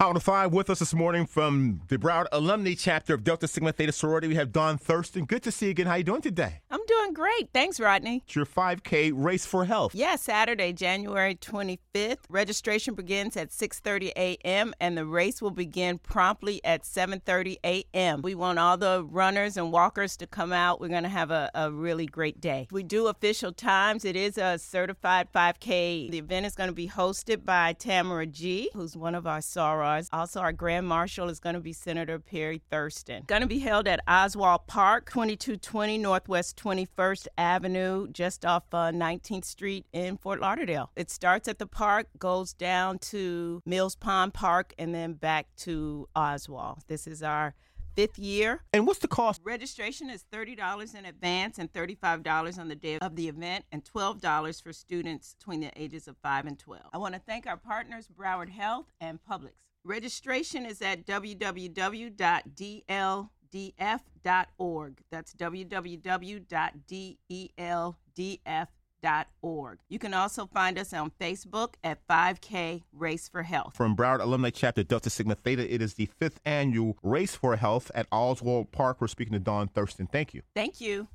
Out of five with us this morning from the Broward Alumni Chapter of Delta Sigma Theta Sorority. We have Dawn Thurston. Good to see you again. How are you doing today? Doing great. Thanks, Rodney. It's your 5K Race for Health. Yeah, Saturday, January 25th. Registration begins at 6:30 a.m. and the race will begin promptly at 7:30 a.m. We want all the runners and walkers to come out. We're going to have a, a really great day. We do official times. It is a certified 5K. The event is going to be hosted by Tamara G, who's one of our sorors. Also, our Grand Marshal is going to be Senator Perry Thurston. Going to be held at Oswald Park, 2220 Northwest 21st Avenue, just off uh, 19th Street in Fort Lauderdale. It starts at the park, goes down to Mills Pond Park, and then back to Oswald. This is our fifth year. And what's the cost? Registration is $30 in advance and $35 on the day of the event, and $12 for students between the ages of 5 and 12. I want to thank our partners, Broward Health and Publix. Registration is at www.dldf.org. That's www.dldf.org. You can also find us on Facebook at 5K Race for Health. From Broward Alumni Chapter Delta Sigma Theta, it is the fifth annual Race for Health at Oswald Park. We're speaking to Dawn Thurston. Thank you. Thank you.